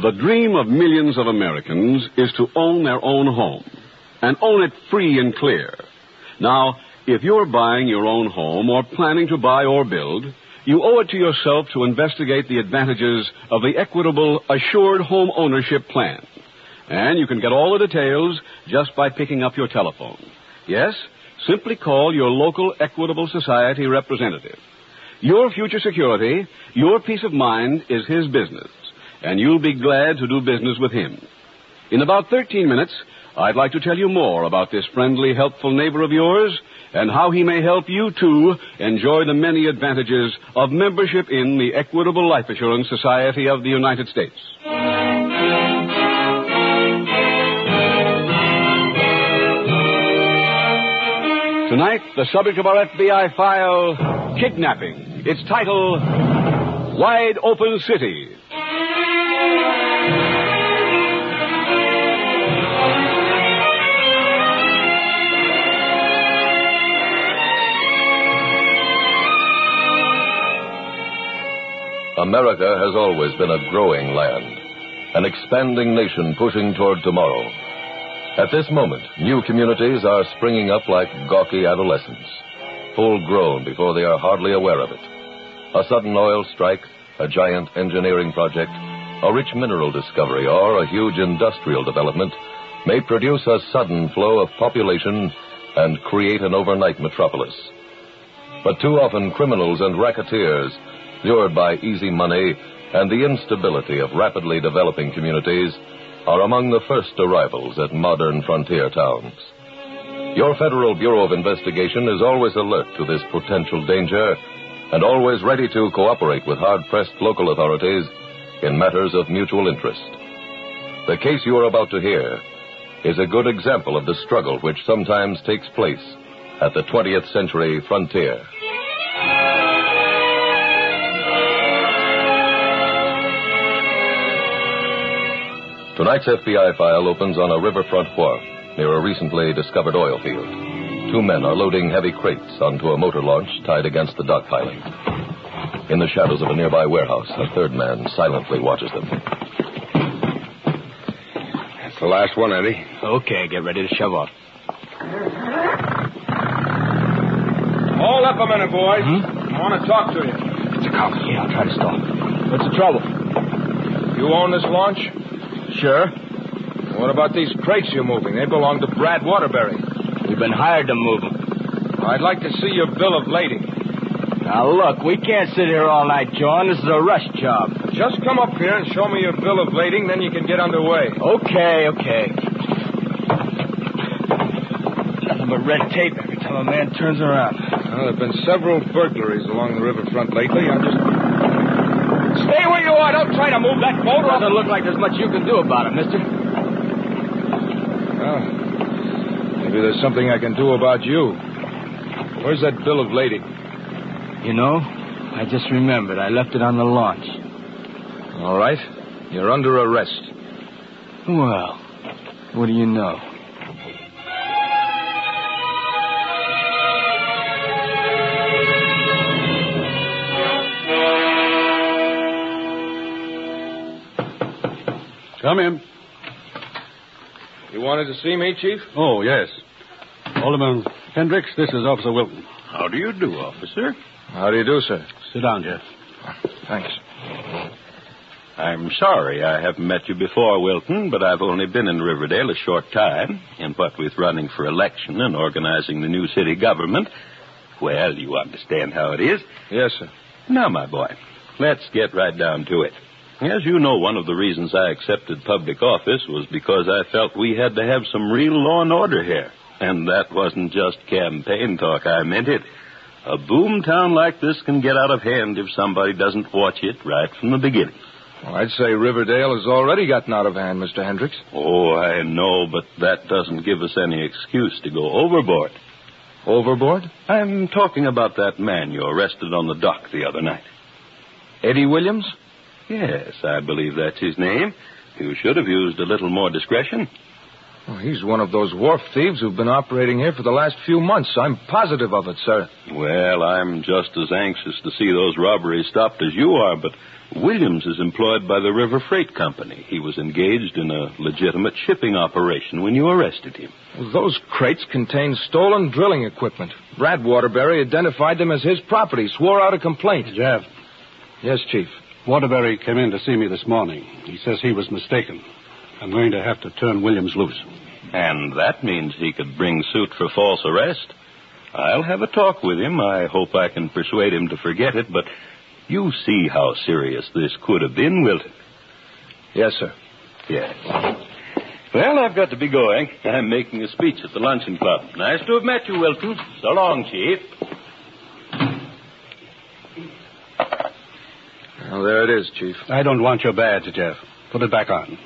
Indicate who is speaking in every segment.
Speaker 1: The dream of millions of Americans is to own their own home and own it free and clear. Now, if you're buying your own home or planning to buy or build, you owe it to yourself to investigate the advantages of the Equitable Assured Home Ownership Plan. And you can get all the details just by picking up your telephone. Yes, simply call your local Equitable Society representative. Your future security, your peace of mind is his business, and you'll be glad to do business with him. In about 13 minutes, I'd like to tell you more about this friendly, helpful neighbor of yours and how he may help you too enjoy the many advantages of membership in the Equitable Life Assurance Society of the United States. Tonight, the subject of our FBI file, kidnapping. Its title, Wide Open City.
Speaker 2: America has always been a growing land, an expanding nation pushing toward tomorrow. At this moment, new communities are springing up like gawky adolescents, full grown before they are hardly aware of it. A sudden oil strike, a giant engineering project, a rich mineral discovery, or a huge industrial development may produce a sudden flow of population and create an overnight metropolis. But too often, criminals and racketeers lured by easy money and the instability of rapidly developing communities, are among the first arrivals at modern frontier towns. Your Federal Bureau of Investigation is always alert to this potential danger and always ready to cooperate with hard pressed local authorities in matters of mutual interest. The case you are about to hear is a good example of the struggle which sometimes takes place at the 20th century frontier. Tonight's FBI file opens on a riverfront wharf near a recently discovered oil field. Two men are loading heavy crates onto a motor launch tied against the dock piling. In the shadows of a nearby warehouse, a third man silently watches them.
Speaker 3: That's the last one, Eddie.
Speaker 4: Okay, get ready to shove off.
Speaker 3: Hold up a minute, boys. Hmm? I want to talk to you.
Speaker 4: It's a cop. Yeah, I'll try to stop. What's the trouble?
Speaker 3: You own this launch?
Speaker 4: Sure.
Speaker 3: What about these crates you're moving? They belong to Brad Waterbury.
Speaker 4: We've been hired to move them.
Speaker 3: I'd like to see your bill of lading.
Speaker 4: Now, look, we can't sit here all night, John. This is a rush job.
Speaker 3: Just come up here and show me your bill of lading, then you can get underway.
Speaker 4: Okay, okay. Nothing but red tape every time a man turns around.
Speaker 3: Well, there have been several burglaries along the riverfront lately. I'm just. Stay where you are. Don't try to move that boat. Or...
Speaker 4: Doesn't look like there's much you can do about it, mister.
Speaker 3: Well, maybe there's something I can do about you. Where's that bill of lading?
Speaker 4: You know, I just remembered. I left it on the launch.
Speaker 3: All right. You're under arrest.
Speaker 4: Well, what do you know?
Speaker 1: Come in.
Speaker 3: You wanted to see me, Chief?
Speaker 1: Oh, yes. Alderman Hendricks, this is Officer Wilton.
Speaker 5: How do you do, officer?
Speaker 3: How do you do, sir?
Speaker 1: Sit down, Jeff.
Speaker 3: Thanks.
Speaker 5: I'm sorry I haven't met you before, Wilton, but I've only been in Riverdale a short time, and what with running for election and organizing the new city government, well, you understand how it is.
Speaker 3: Yes, sir.
Speaker 5: Now, my boy, let's get right down to it. As you know, one of the reasons I accepted public office was because I felt we had to have some real law and order here. And that wasn't just campaign talk. I meant it. A boom town like this can get out of hand if somebody doesn't watch it right from the beginning.
Speaker 3: Well, I'd say Riverdale has already gotten out of hand, Mr. Hendricks.
Speaker 5: Oh, I know, but that doesn't give us any excuse to go overboard.
Speaker 3: Overboard?
Speaker 5: I'm talking about that man you arrested on the dock the other night.
Speaker 3: Eddie Williams?
Speaker 5: Yes, I believe that's his name. You should have used a little more discretion.
Speaker 3: Well, he's one of those wharf thieves who've been operating here for the last few months. I'm positive of it, sir.
Speaker 5: Well, I'm just as anxious to see those robberies stopped as you are, but Williams is employed by the River Freight Company. He was engaged in a legitimate shipping operation when you arrested him.
Speaker 3: Well, those crates contain stolen drilling equipment. Brad Waterbury identified them as his property, swore out a complaint.
Speaker 6: Jeff,
Speaker 3: Yes, Chief.
Speaker 6: Waterbury came in to see me this morning. He says he was mistaken. I'm going to have to turn Williams loose.
Speaker 5: And that means he could bring suit for false arrest. I'll have a talk with him. I hope I can persuade him to forget it, but you see how serious this could have been, Wilton.
Speaker 3: Yes, sir.
Speaker 5: Yes. Well, I've got to be going. I'm making a speech at the luncheon club. Nice to have met you, Wilton. So long, Chief.
Speaker 3: Well, there it is, Chief.
Speaker 6: I don't want your badge, Jeff. Put it back on.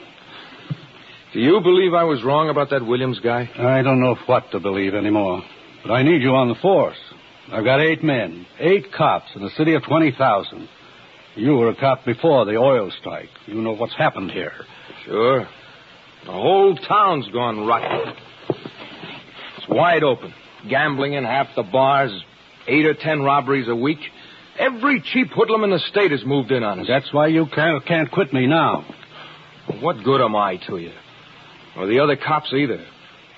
Speaker 3: Do you believe I was wrong about that Williams guy?
Speaker 6: I don't know what to believe anymore. But I need you on the force. I've got eight men, eight cops in a city of 20,000. You were a cop before the oil strike. You know what's happened here.
Speaker 3: Sure. The whole town's gone rotten. It's wide open. Gambling in half the bars, eight or ten robberies a week. Every cheap hoodlum in the state has moved in on us.
Speaker 6: That's why you can't, can't quit me now.
Speaker 3: What good am I to you? Or the other cops either.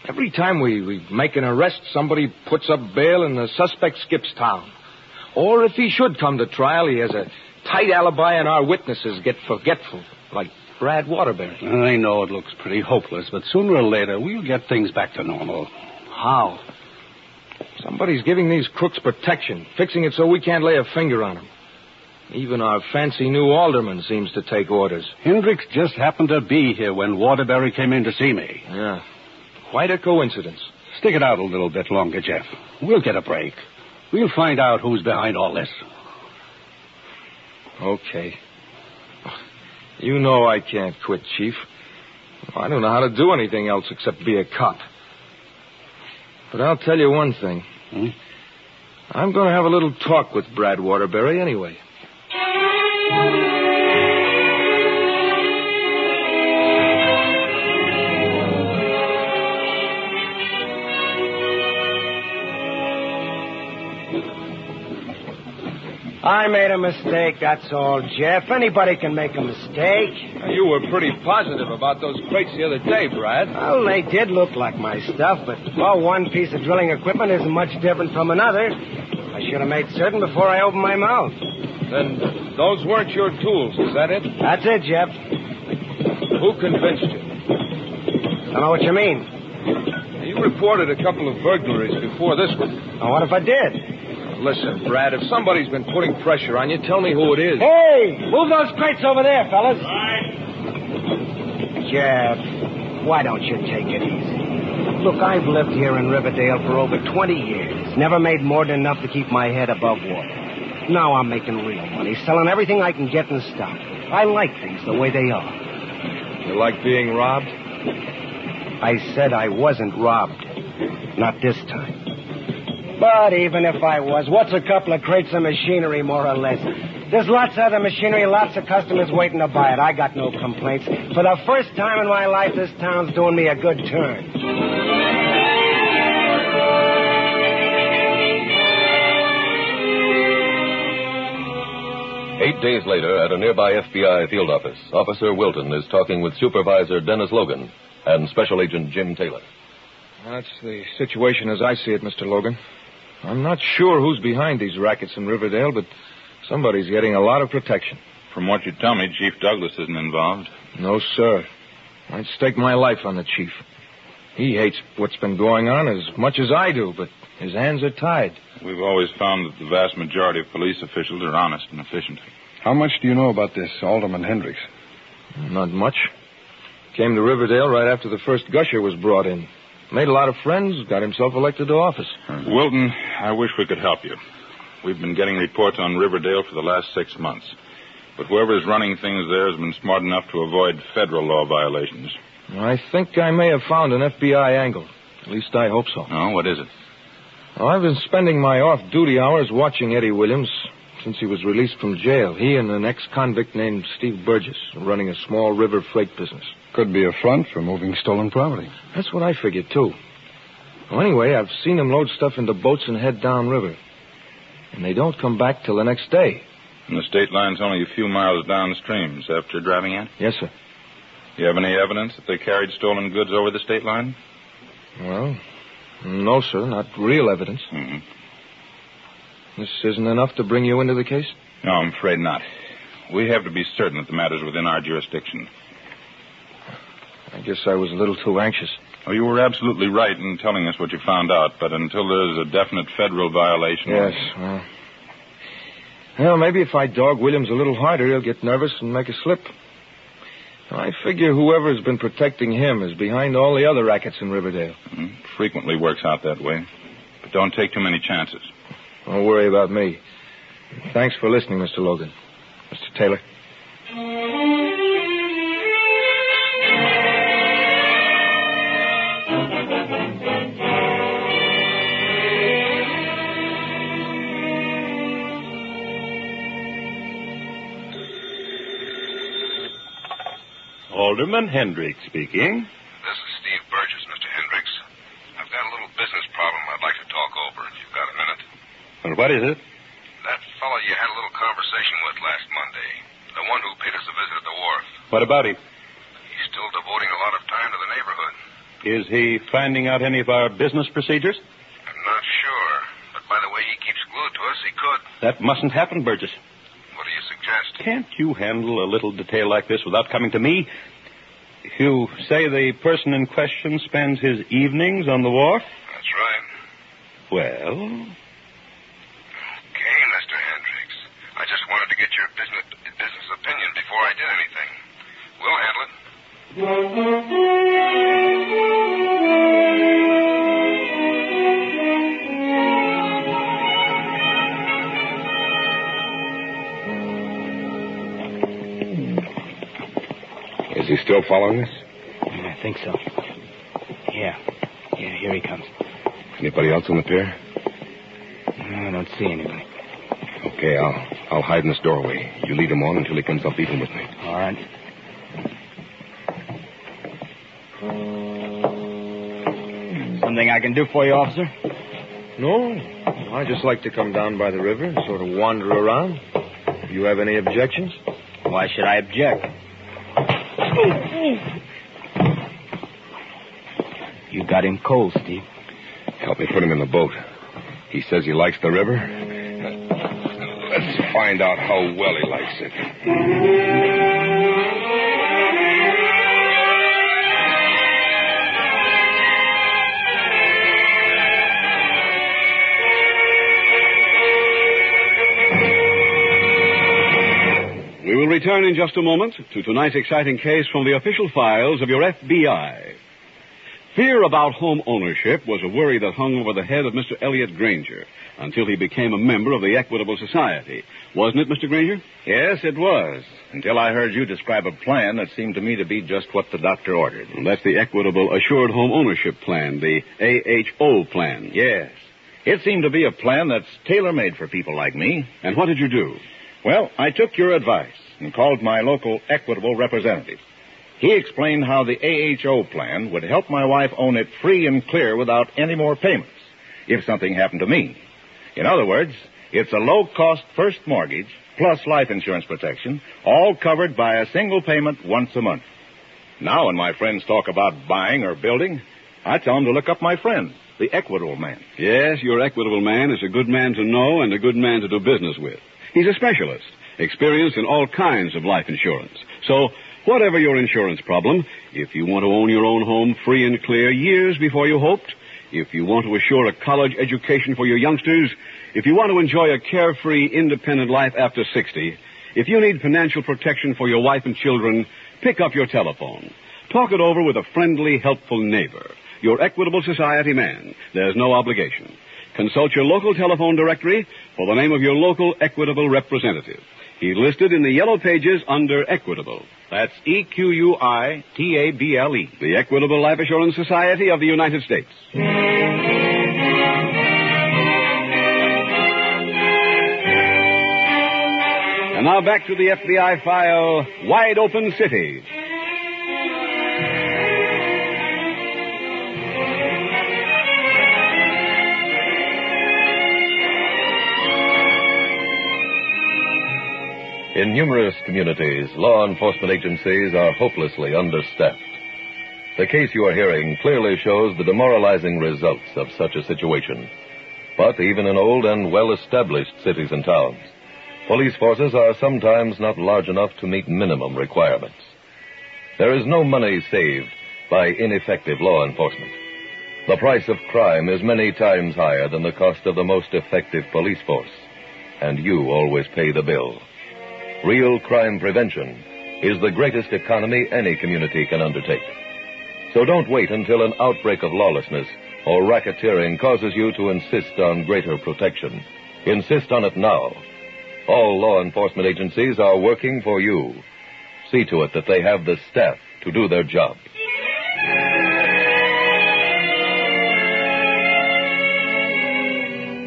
Speaker 3: Every time we, we make an arrest, somebody puts up bail and the suspect skips town. Or if he should come to trial, he has a tight alibi and our witnesses get forgetful, like Brad Waterbury.
Speaker 6: I know it looks pretty hopeless, but sooner or later we'll get things back to normal.
Speaker 3: How? Somebody's giving these crooks protection, fixing it so we can't lay a finger on them. Even our fancy new alderman seems to take orders.
Speaker 6: Hendricks just happened to be here when Waterbury came in to see me.
Speaker 3: Yeah. Quite a coincidence.
Speaker 6: Stick it out a little bit longer, Jeff. We'll get a break. We'll find out who's behind all this.
Speaker 3: Okay. You know I can't quit, Chief. I don't know how to do anything else except be a cop. But I'll tell you one thing.
Speaker 6: Hmm?
Speaker 3: I'm going to have a little talk with Brad Waterbury anyway.
Speaker 4: I made a mistake, that's all, Jeff. Anybody can make a mistake.
Speaker 3: You were pretty positive about those crates the other day, Brad.
Speaker 4: Well, they did look like my stuff, but, well, one piece of drilling equipment isn't much different from another. I should have made certain before I opened my mouth.
Speaker 3: Then those weren't your tools, is that it?
Speaker 4: That's it, Jeff.
Speaker 3: Who convinced you?
Speaker 4: I don't know what you mean.
Speaker 3: You reported a couple of burglaries before this one.
Speaker 4: Now, what if I did?
Speaker 3: Listen, Brad, if somebody's been putting pressure on you, tell me who it is.
Speaker 4: Hey, move those crates over there, fellas. Right. Jeff, why don't you take it easy? Look, I've lived here in Riverdale for over 20 years. Never made more than enough to keep my head above water. Now I'm making real money, selling everything I can get in stock. I like things the way they are.
Speaker 3: You like being robbed?
Speaker 4: I said I wasn't robbed. Not this time. But even if I was, what's a couple of crates of machinery, more or less? There's lots of other machinery, lots of customers waiting to buy it. I got no complaints. For the first time in my life, this town's doing me a good turn.
Speaker 2: Eight days later, at a nearby FBI field office, Officer Wilton is talking with Supervisor Dennis Logan and Special Agent Jim Taylor.
Speaker 3: That's the situation as I see it, Mr. Logan. I'm not sure who's behind these rackets in Riverdale, but somebody's getting a lot of protection.
Speaker 7: From what you tell me, Chief Douglas isn't involved.
Speaker 3: No, sir. I'd stake my life on the chief. He hates what's been going on as much as I do, but his hands are tied.
Speaker 7: We've always found that the vast majority of police officials are honest and efficient.
Speaker 8: How much do you know about this Alderman Hendricks?
Speaker 3: Not much. Came to Riverdale right after the first gusher was brought in. Made a lot of friends, got himself elected to office.
Speaker 7: Wilton, I wish we could help you. We've been getting reports on Riverdale for the last six months. But whoever's running things there has been smart enough to avoid federal law violations.
Speaker 3: I think I may have found an FBI angle. At least I hope so.
Speaker 7: Oh, what is it?
Speaker 3: Well, I've been spending my off-duty hours watching Eddie Williams since he was released from jail. He and an ex-convict named Steve Burgess are running a small river freight business.
Speaker 8: Could be a front for moving stolen property.
Speaker 3: That's what I figured, too. Well, anyway, I've seen them load stuff into boats and head downriver. And they don't come back till the next day.
Speaker 7: And the state line's only a few miles downstream. Is that what you're driving at?
Speaker 3: Yes, sir.
Speaker 7: You have any evidence that they carried stolen goods over the state line?
Speaker 3: Well, no, sir. Not real evidence.
Speaker 7: Mm-hmm.
Speaker 3: This isn't enough to bring you into the case?
Speaker 7: No, I'm afraid not. We have to be certain that the matter's within our jurisdiction.
Speaker 3: I guess I was a little too anxious.
Speaker 7: Oh, you were absolutely right in telling us what you found out, but until there's a definite federal violation.
Speaker 3: Yes, well. Well, maybe if I dog Williams a little harder, he'll get nervous and make a slip. I figure whoever's been protecting him is behind all the other rackets in Riverdale.
Speaker 7: Mm, frequently works out that way. But don't take too many chances.
Speaker 3: Don't worry about me. Thanks for listening, Mr. Logan. Mr. Taylor.
Speaker 5: Alderman Hendricks speaking.
Speaker 9: This is Steve Burgess, Mr. Hendricks. I've got a little business problem I'd like to talk over, if you've got a minute.
Speaker 5: Well, what is it?
Speaker 9: That fellow you had a little conversation with last Monday, the one who paid us a visit at the wharf,
Speaker 5: What about him?
Speaker 9: he's still devoting a lot of time to the neighborhood.
Speaker 5: Is he finding out any of our business procedures?
Speaker 9: I'm not sure, but by the way he keeps glued to us, he could.
Speaker 5: That mustn't happen, Burgess.
Speaker 9: What do you suggest?
Speaker 5: Can't you handle a little detail like this without coming to me? You say the person in question spends his evenings on the wharf?
Speaker 9: That's right.
Speaker 5: Well,
Speaker 9: Okay, Mr. Hendricks. I just wanted to get your business business opinion before I did anything. We'll handle it.
Speaker 8: Is he still following us?
Speaker 4: I think so. Yeah. Yeah, here he comes.
Speaker 8: Anybody else on the pier?
Speaker 4: I don't see anybody.
Speaker 8: Okay, I'll I'll hide in this doorway. You lead him on until he comes up even with me.
Speaker 4: All right. Something I can do for you, officer?
Speaker 3: No. I just like to come down by the river and sort of wander around. You have any objections?
Speaker 4: Why should I object? You got him cold, Steve.
Speaker 8: Help me put him in the boat. He says he likes the river. Let's find out how well he likes it.
Speaker 1: Will return in just a moment to tonight's exciting case from the official files of your FBI. Fear about home ownership was a worry that hung over the head of Mr. Elliot Granger until he became a member of the Equitable Society. Wasn't it, Mr. Granger?
Speaker 10: Yes, it was. Until I heard you describe a plan that seemed to me to be just what the doctor ordered.
Speaker 1: Well, that's the Equitable Assured Home Ownership Plan, the AHO plan.
Speaker 10: Yes. It seemed to be a plan that's tailor made for people like me.
Speaker 1: And what did you do?
Speaker 10: Well, I took your advice and called my local Equitable representative. He explained how the AHO plan would help my wife own it free and clear without any more payments if something happened to me. In other words, it's a low cost first mortgage plus life insurance protection, all covered by a single payment once a month. Now, when my friends talk about buying or building, I tell them to look up my friend, the Equitable man.
Speaker 1: Yes, your Equitable man is a good man to know and a good man to do business with. He's a specialist, experienced in all kinds of life insurance. So, whatever your insurance problem, if you want to own your own home free and clear years before you hoped, if you want to assure a college education for your youngsters, if you want to enjoy a carefree, independent life after 60, if you need financial protection for your wife and children, pick up your telephone. Talk it over with a friendly, helpful neighbor. your Equitable Society man. There's no obligation. Consult your local telephone directory for the name of your local Equitable representative. He's listed in the yellow pages under Equitable.
Speaker 10: That's E Q U I T A B L E.
Speaker 1: The Equitable Life Assurance Society of the United States. And now back to the FBI file Wide Open City.
Speaker 2: In numerous communities, law enforcement agencies are hopelessly understaffed. The case you are hearing clearly shows the demoralizing results of such a situation. But even in old and well established cities and towns, police forces are sometimes not large enough to meet minimum requirements. There is no money saved by ineffective law enforcement. The price of crime is many times higher than the cost of the most effective police force, and you always pay the bill. Real crime prevention is the greatest economy any community can undertake. So don't wait until an outbreak of lawlessness or racketeering causes you to insist on greater protection. Insist on it now. All law enforcement agencies are working for you. See to it that they have the staff to do their job.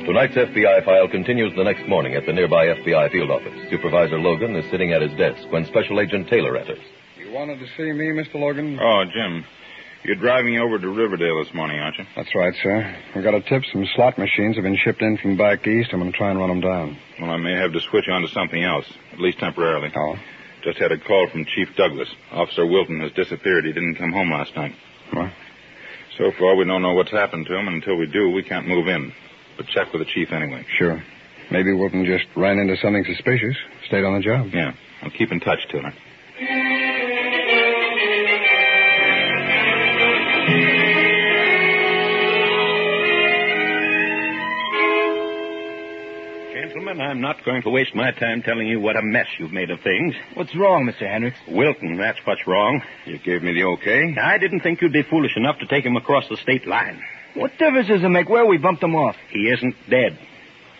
Speaker 2: Tonight's FBI file continues the next morning at the nearby FBI field office. Supervisor Logan is sitting at his desk when Special Agent Taylor enters.
Speaker 11: You wanted to see me, Mr. Logan?
Speaker 7: Oh, Jim. You're driving over to Riverdale this morning, aren't you?
Speaker 11: That's right, sir. We got a tip some slot machines have been shipped in from back east. I'm going to try and run them down.
Speaker 7: Well, I may have to switch on to something else, at least temporarily.
Speaker 11: Oh?
Speaker 7: Just had a call from Chief Douglas. Officer Wilton has disappeared. He didn't come home last night.
Speaker 11: What?
Speaker 7: So far, we don't know what's happened to him, and until we do, we can't move in. But check with the chief anyway.
Speaker 11: Sure. Maybe Wilton just ran into something suspicious. Stayed on the job.
Speaker 7: Yeah. I'll keep in touch, Taylor.
Speaker 5: Gentlemen, I'm not going to waste my time telling you what a mess you've made of things.
Speaker 4: What's wrong, Mr. Hendricks?
Speaker 5: Wilton, that's what's wrong.
Speaker 7: You gave me the okay?
Speaker 5: I didn't think you'd be foolish enough to take him across the state line.
Speaker 4: What difference does it make where we bumped him off?
Speaker 5: He isn't dead.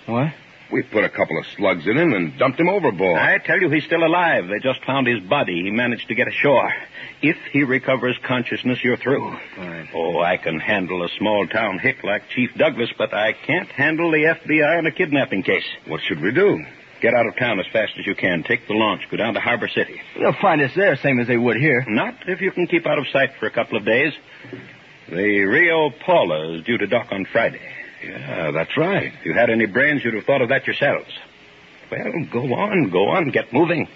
Speaker 4: What?
Speaker 8: We put a couple of slugs in him and dumped him overboard.
Speaker 5: I tell you, he's still alive. They just found his body. He managed to get ashore. If he recovers consciousness, you're through.
Speaker 4: Oh, Fine.
Speaker 5: Oh, I can handle a small town hick like Chief Douglas, but I can't handle the FBI in a kidnapping case.
Speaker 8: What should we do?
Speaker 5: Get out of town as fast as you can. Take the launch. Go down to Harbor City.
Speaker 4: They'll find us there, same as they would here.
Speaker 5: Not if you can keep out of sight for a couple of days. The Rio Paula is due to dock on Friday.
Speaker 8: Yeah, that's right.
Speaker 5: If you had any brains, you'd have thought of that yourselves. Well, go on, go on, get moving.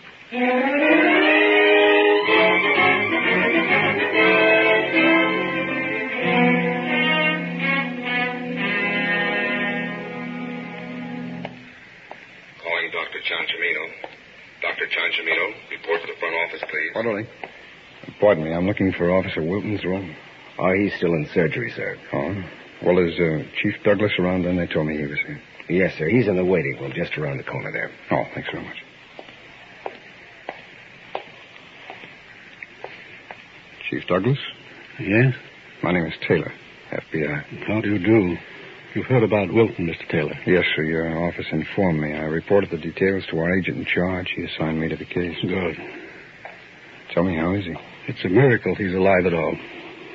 Speaker 9: Calling Dr. Chanchimino. Dr. Chanchimino, report to the front office, please.
Speaker 11: Orderly. Pardon me, I'm looking for Officer Wilton's room.
Speaker 4: Oh, he's still in surgery, sir.
Speaker 11: Oh? Well, is uh, Chief Douglas around then? They told me he was here.
Speaker 4: Yes, sir. He's in the waiting room just around the corner there.
Speaker 11: Oh, thanks very much. Chief Douglas?
Speaker 6: Yes?
Speaker 11: My name is Taylor, FBI.
Speaker 6: How do you do? You've heard about Wilton, Mr. Taylor.
Speaker 11: Yes, sir. Your office informed me. I reported the details to our agent in charge. He assigned me to the case.
Speaker 6: Good.
Speaker 11: Tell me, how is he?
Speaker 6: It's a miracle he's alive at all.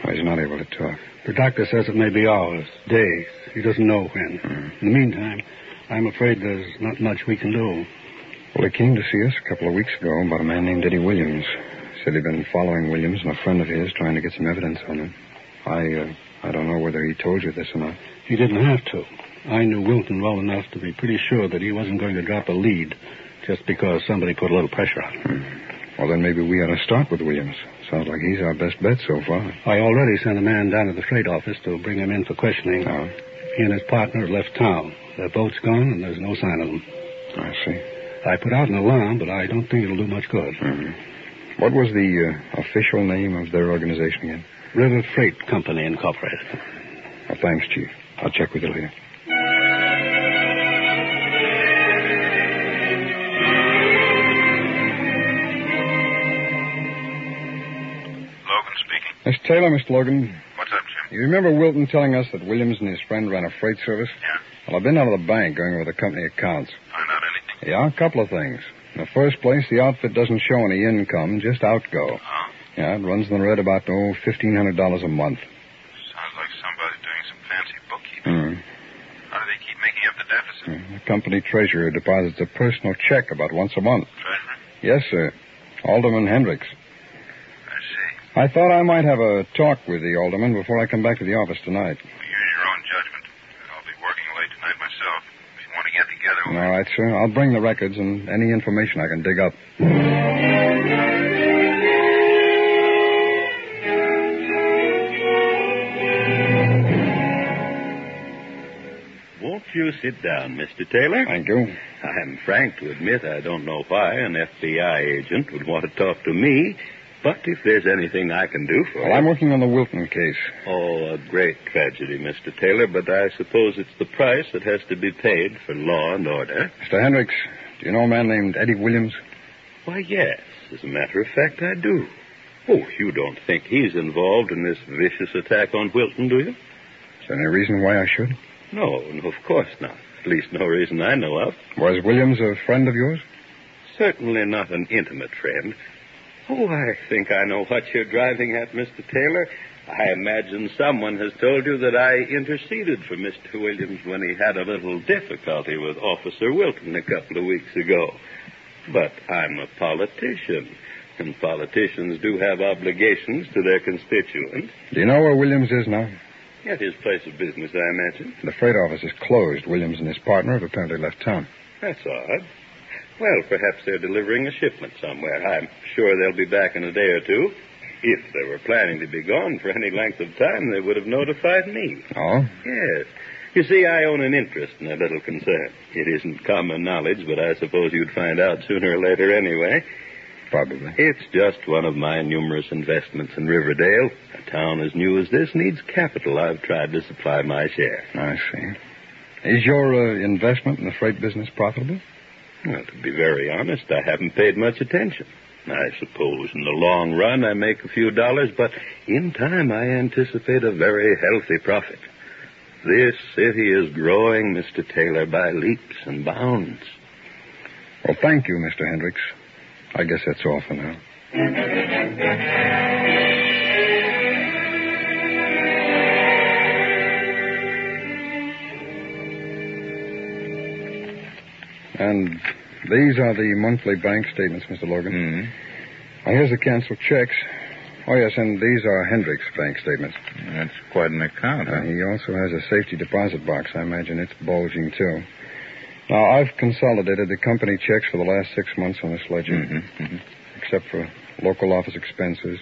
Speaker 11: He's not able to talk.
Speaker 6: The doctor says it may be hours, days. He doesn't know when. In the meantime, I'm afraid there's not much we can do.
Speaker 11: Well, he came to see us a couple of weeks ago about a man named Eddie Williams. Said he'd been following Williams and a friend of his, trying to get some evidence on him. I, uh, I don't know whether he told you this or not.
Speaker 6: He didn't have to. I knew Wilton well enough to be pretty sure that he wasn't going to drop a lead just because somebody put a little pressure on him.
Speaker 11: Well, then maybe we ought to start with Williams. Sounds like he's our best bet so far.
Speaker 6: I already sent a man down to the freight office to bring him in for questioning.
Speaker 11: Oh,
Speaker 6: He and his partner left town. Their boat's gone, and there's no sign of them.
Speaker 11: I see.
Speaker 6: I put out an alarm, but I don't think it'll do much good.
Speaker 11: Mhm. What was the uh, official name of their organization again?
Speaker 6: River Freight Company Incorporated.
Speaker 11: Oh, thanks, Chief. I'll check with you later. Miss Taylor, Mr. Logan.
Speaker 9: What's up, Jim?
Speaker 11: You remember Wilton telling us that Williams and his friend ran a freight service?
Speaker 9: Yeah.
Speaker 11: Well, I've been out of the bank going over the company accounts.
Speaker 9: Find out anything?
Speaker 11: Yeah, a couple of things. In the first place, the outfit doesn't show any income, just outgo.
Speaker 9: Oh.
Speaker 11: Yeah, it runs in the red about, oh, $1,500 a month.
Speaker 9: Sounds like somebody doing some fancy bookkeeping.
Speaker 11: Hmm.
Speaker 9: How do they keep making up the deficit?
Speaker 11: The company treasurer deposits a personal check about once a month.
Speaker 9: Treasurer?
Speaker 11: Yes, sir. Alderman Hendricks.
Speaker 9: I
Speaker 11: thought I might have a talk with the alderman before I come back to the office tonight.
Speaker 9: Use your own judgment. I'll be working late tonight myself. If you want to get together,
Speaker 11: All right, sir. I'll bring the records and any information I can dig up.
Speaker 5: Won't you sit down, Mr. Taylor?
Speaker 11: Thank you.
Speaker 5: I'm frank to admit I don't know why an FBI agent would want to talk to me, but if there's anything I can do for
Speaker 11: Well,
Speaker 5: you.
Speaker 11: I'm working on the Wilton case.
Speaker 5: Oh, a great tragedy, Mr. Taylor, but I suppose it's the price that has to be paid for law and order.
Speaker 11: Mr. Hendricks, do you know a man named Eddie Williams?
Speaker 5: Why, yes. As a matter of fact, I do. Oh, you don't think he's involved in this vicious attack on Wilton, do you?
Speaker 11: Is there any reason why I should?
Speaker 5: No, no, of course not. At least no reason I know of.
Speaker 11: Was Williams a friend of yours?
Speaker 5: Certainly not an intimate friend. Oh, I think I know what you're driving at, Mr. Taylor. I imagine someone has told you that I interceded for Mr. Williams when he had a little difficulty with Officer Wilton a couple of weeks ago. But I'm a politician, and politicians do have obligations to their constituents.
Speaker 11: Do you know where Williams is now?
Speaker 5: At his place of business, I imagine.
Speaker 11: The freight office is closed. Williams and his partner have apparently left town.
Speaker 5: That's odd. Well, perhaps they're delivering a shipment somewhere. I'm sure they'll be back in a day or two. If they were planning to be gone for any length of time, they would have notified me.
Speaker 11: Oh?
Speaker 5: Yes. You see, I own an interest in a little concern. It isn't common knowledge, but I suppose you'd find out sooner or later anyway.
Speaker 11: Probably.
Speaker 5: It's just one of my numerous investments in Riverdale. A town as new as this needs capital. I've tried to supply my share.
Speaker 11: I see. Is your uh, investment in the freight business profitable?
Speaker 5: Well, to be very honest, I haven't paid much attention. I suppose in the long run I make a few dollars, but in time I anticipate a very healthy profit. This city is growing, Mr. Taylor, by leaps and bounds.
Speaker 11: Well, thank you, Mr. Hendricks. I guess that's all for now. And these are the monthly bank statements, Mr. Logan.
Speaker 7: Hmm.
Speaker 11: Oh, here's the canceled checks. Oh, yes, and these are Hendricks' bank statements.
Speaker 7: That's quite an account.
Speaker 11: Uh, he also has a safety deposit box. I imagine it's bulging, too. Now, I've consolidated the company checks for the last six months on this ledger,
Speaker 7: Mm-hmm.
Speaker 11: except for local office expenses.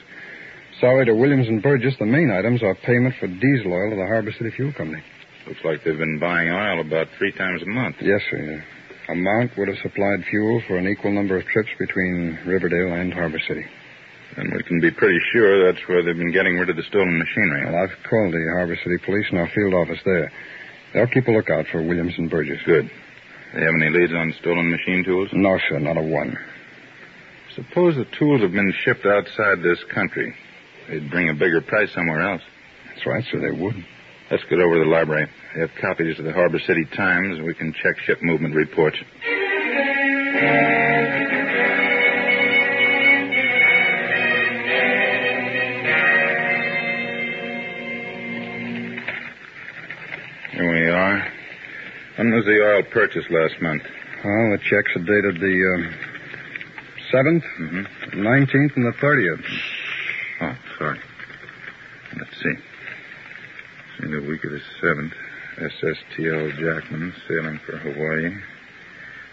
Speaker 11: Sorry to Williams and Burgess, the main items are payment for diesel oil to the Harbor City Fuel Company.
Speaker 7: Looks like they've been buying oil about three times a month.
Speaker 11: Yes, sir. Amount would have supplied fuel for an equal number of trips between Riverdale and Harbor City.
Speaker 7: And we can be pretty sure that's where they've been getting rid of the stolen machinery.
Speaker 11: Well, I've called the Harbor City Police and our field office there. They'll keep a lookout for Williams and Burgess.
Speaker 7: Good. They have any leads on stolen machine tools?
Speaker 11: No, sir, not a one.
Speaker 7: Suppose the tools have been shipped outside this country. They'd bring a bigger price somewhere else.
Speaker 11: That's right, sir, they would.
Speaker 7: Let's get over to the library. They have copies of the Harbor City Times. We can check ship movement reports. Here we are. When was the oil purchased last month?
Speaker 11: Well, the checks are dated the uh, 7th,
Speaker 7: Mm-hmm.
Speaker 11: 19th, and the 30th.
Speaker 7: Oh, sorry. See the week of the 7th. SSTL Jackman sailing for Hawaii.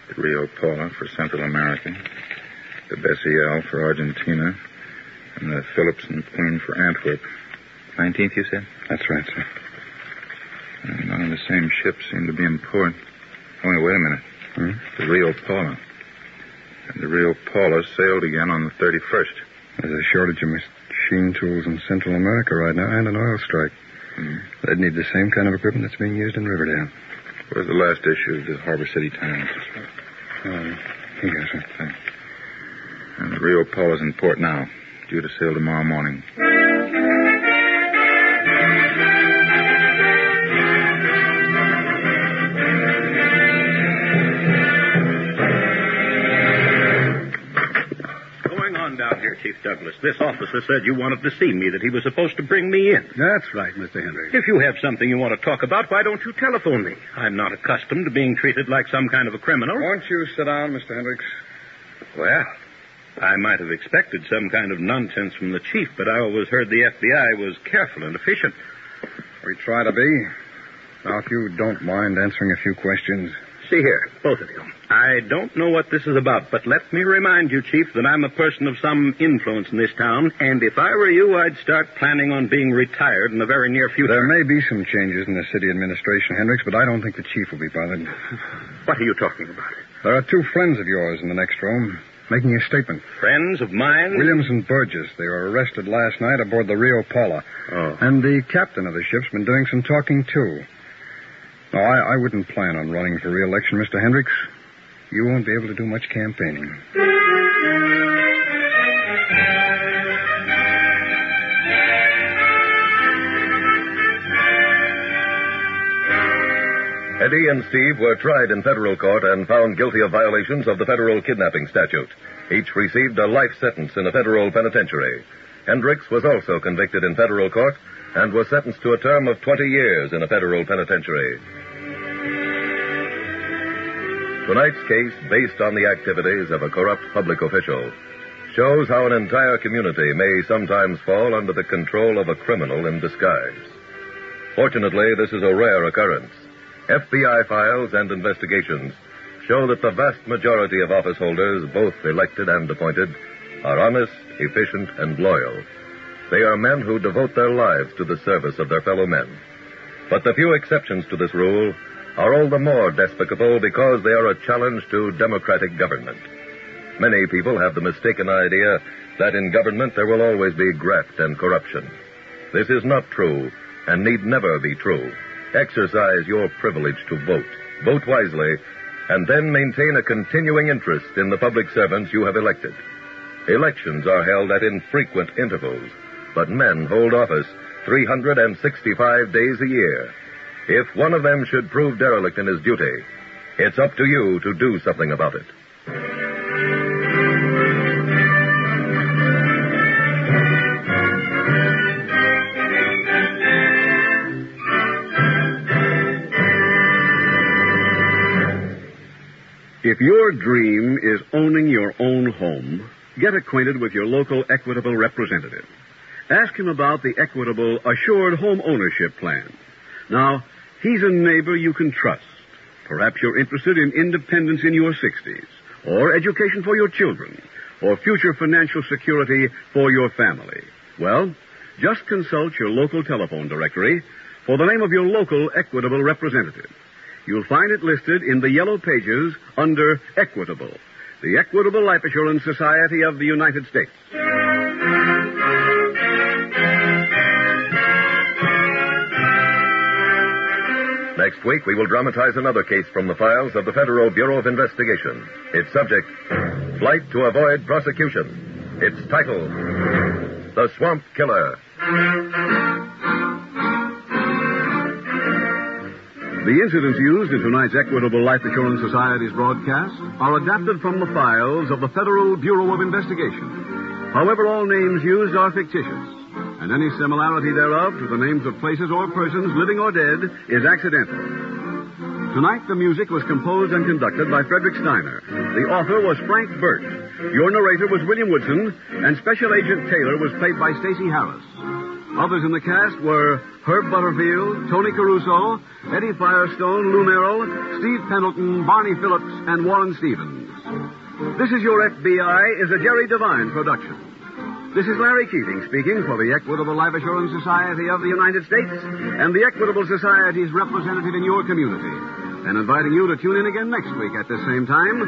Speaker 7: The Rio Paula for Central America. The Bessie L for Argentina. And the Phillips and Queen for Antwerp. 19th, you said?
Speaker 11: That's right, sir.
Speaker 7: And none of the same ships seem to be in port. Oh, wait a minute.
Speaker 11: Hmm?
Speaker 7: The Rio Paula. And the Rio Paula sailed again on the 31st.
Speaker 11: There's a shortage of machine tools in Central America right now and an oil strike.
Speaker 7: Hmm.
Speaker 11: They'd need the same kind of equipment that's being used in Riverdale.
Speaker 7: Where's the last issue of the Harbor City Times?
Speaker 11: Um, here you go, sir.
Speaker 7: Thanks. And the Rio Paula's in port now, due to sail tomorrow morning.
Speaker 12: Douglas. This officer said you wanted to see me, that he was supposed to bring me in.
Speaker 6: That's right, Mr. Hendricks.
Speaker 12: If you have something you want to talk about, why don't you telephone me? I'm not accustomed to being treated like some kind of a criminal.
Speaker 11: Won't you sit down, Mr. Hendricks?
Speaker 12: Well, I might have expected some kind of nonsense from the chief, but I always heard the FBI was careful and efficient.
Speaker 11: We try to be. Now, if you don't mind answering a few questions.
Speaker 12: See here, both of you. I don't know what this is about, but let me remind you, Chief, that I'm a person of some influence in this town, and if I were you, I'd start planning on being retired in the very near future.
Speaker 11: There may be some changes in the city administration, Hendricks, but I don't think the chief will be bothered.
Speaker 12: What are you talking about?
Speaker 11: There are two friends of yours in the next room making a statement.
Speaker 12: Friends of mine?
Speaker 11: Williams and Burgess. They were arrested last night aboard the Rio Paula.
Speaker 12: Oh.
Speaker 11: And the captain of the ship's been doing some talking, too. No, I, I wouldn't plan on running for re-election, Mr. Hendricks. You won't be able to do much campaigning.
Speaker 2: Eddie and Steve were tried in federal court and found guilty of violations of the federal kidnapping statute. Each received a life sentence in a federal penitentiary. Hendricks was also convicted in federal court and was sentenced to a term of 20 years in a federal penitentiary. Tonight's case, based on the activities of a corrupt public official, shows how an entire community may sometimes fall under the control of a criminal in disguise. Fortunately, this is a rare occurrence. FBI files and investigations show that the vast majority of office holders, both elected and appointed, are honest, efficient, and loyal. They are men who devote their lives to the service of their fellow men. But the few exceptions to this rule are all the more despicable because they are a challenge to democratic government. Many people have the mistaken idea that in government there will always be graft and corruption. This is not true and need never be true. Exercise your privilege to vote. Vote wisely, and then maintain a continuing interest in the public servants you have elected. Elections are held at infrequent intervals, but men hold office 365 days a year. If one of them should prove derelict in his duty, it's up to you to do something about it.
Speaker 1: If your dream is owning your own home, get acquainted with your local Equitable representative. Ask him about the Equitable Assured Home Ownership Plan. Now, he's a neighbor you can trust. Perhaps you're interested in independence in your 60s, or education for your children, or future financial security for your family. Well, just consult your local telephone directory for the name of your local Equitable representative. You'll find it listed in the yellow pages under Equitable, the Equitable Life Assurance Society of the United States.
Speaker 2: Next week, we will dramatize another case from the files of the Federal Bureau of Investigation. Its subject, Flight to Avoid Prosecution. Its title, The Swamp Killer.
Speaker 1: The incidents used in tonight's Equitable Life Assurance Society's broadcast are adapted from the files of the Federal Bureau of Investigation. However, all names used are fictitious, and any similarity thereof to the names of places or persons, living or dead, is accidental. Tonight, the music was composed and conducted by Frederick Steiner. The author was Frank Burt. Your narrator was William Woodson, and Special Agent Taylor was played by Stacy Harris. Others in the cast were Herb Butterfield, Tony Caruso, Eddie Firestone, Lou Merrill, Steve Pendleton, Barney Phillips, and Warren Stevens. This is Your FBI is a Jerry Devine production. This is Larry Keating speaking for the Equitable Life Assurance Society of the United States and the Equitable Society's representative in your community, and inviting you to tune in again next week at this same time